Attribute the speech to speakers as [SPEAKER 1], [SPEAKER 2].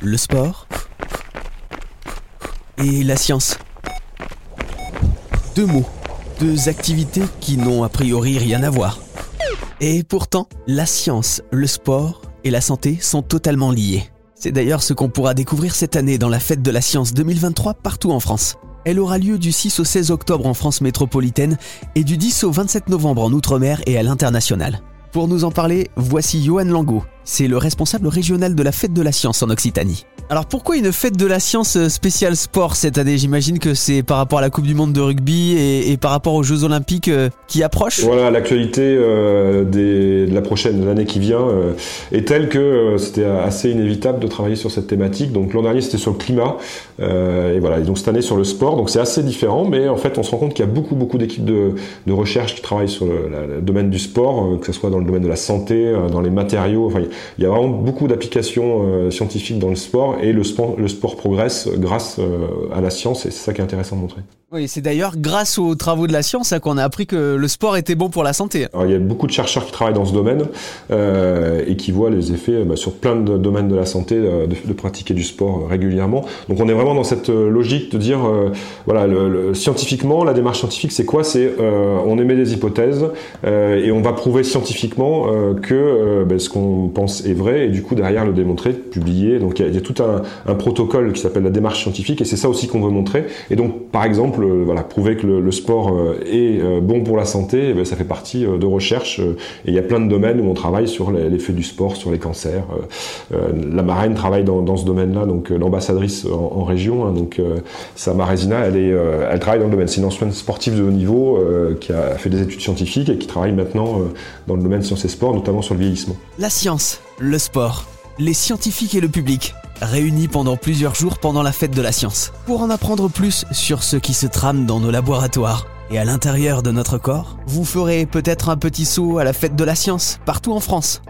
[SPEAKER 1] le sport et la science. Deux mots, deux activités qui n'ont a priori rien à voir. Et pourtant, la science, le sport et la santé sont totalement liés. C'est d'ailleurs ce qu'on pourra découvrir cette année dans la fête de la science 2023 partout en France. Elle aura lieu du 6 au 16 octobre en France métropolitaine et du 10 au 27 novembre en Outre-mer et à l'international. Pour nous en parler, voici Johan Langot. C'est le responsable régional de la fête de la science en Occitanie. Alors pourquoi une fête de la science euh, spéciale sport cette année? J'imagine que c'est par rapport à la Coupe du Monde de rugby et, par rapport aux Jeux Olympiques euh, qui approchent?
[SPEAKER 2] Voilà, l'actualité euh, de la prochaine, l'année qui vient, est telle que c'était assez inévitable de travailler sur cette thématique. Donc l'an dernier c'était sur le climat et voilà, et donc cette année sur le sport. Donc c'est assez différent, mais en fait on se rend compte qu'il y a beaucoup beaucoup d'équipes de, recherche qui travaillent sur le, domaine du sport, que ce soit dans le domaine de la santé, dans les matériaux. Il y a vraiment beaucoup d'applications scientifiques dans le sport et le sport, le sport progresse grâce euh, à la science et c'est ça qui est intéressant de montrer.
[SPEAKER 1] Oui, c'est d'ailleurs grâce aux travaux de la science hein, qu'on a appris que le sport était bon pour la santé.
[SPEAKER 2] Alors, il y a beaucoup de chercheurs qui travaillent dans ce domaine euh, et qui voient les effets bah, sur plein de domaines de la santé euh, de, pratiquer du sport euh, régulièrement. Donc on est vraiment dans cette euh, logique de dire, voilà, le, scientifiquement, la démarche scientifique, c'est quoi? C'est on émet des hypothèses et on va prouver scientifiquement que bah, ce qu'on pense est vrai et du coup derrière le démontrer, publier. Donc il y, a, tout un, protocole qui s'appelle la démarche scientifique et c'est ça aussi qu'on veut montrer. Et donc par exemple voilà, prouver que le, sport euh, est euh, bon pour la santé, eh ben, ça fait partie euh, de recherche. et il y a plein de domaines où on travaille sur l'effet du sport, sur les cancers. la marraine travaille dans, ce domaine-là, donc l'ambassadrice en, région. Hein, donc Samarezina, elle, est, elle travaille dans le domaine. C'est une ancienne sportive de haut niveau qui a fait des études scientifiques et qui travaille maintenant dans le domaine sciences et sport, notamment sur le vieillissement.
[SPEAKER 1] La le sport, les scientifiques et le public réunis pendant plusieurs jours pendant la fête de la science. Pour en apprendre plus sur ce qui se trame dans nos laboratoires et à l'intérieur de notre corps, vous ferez peut-être un petit saut à la fête de la science partout en France.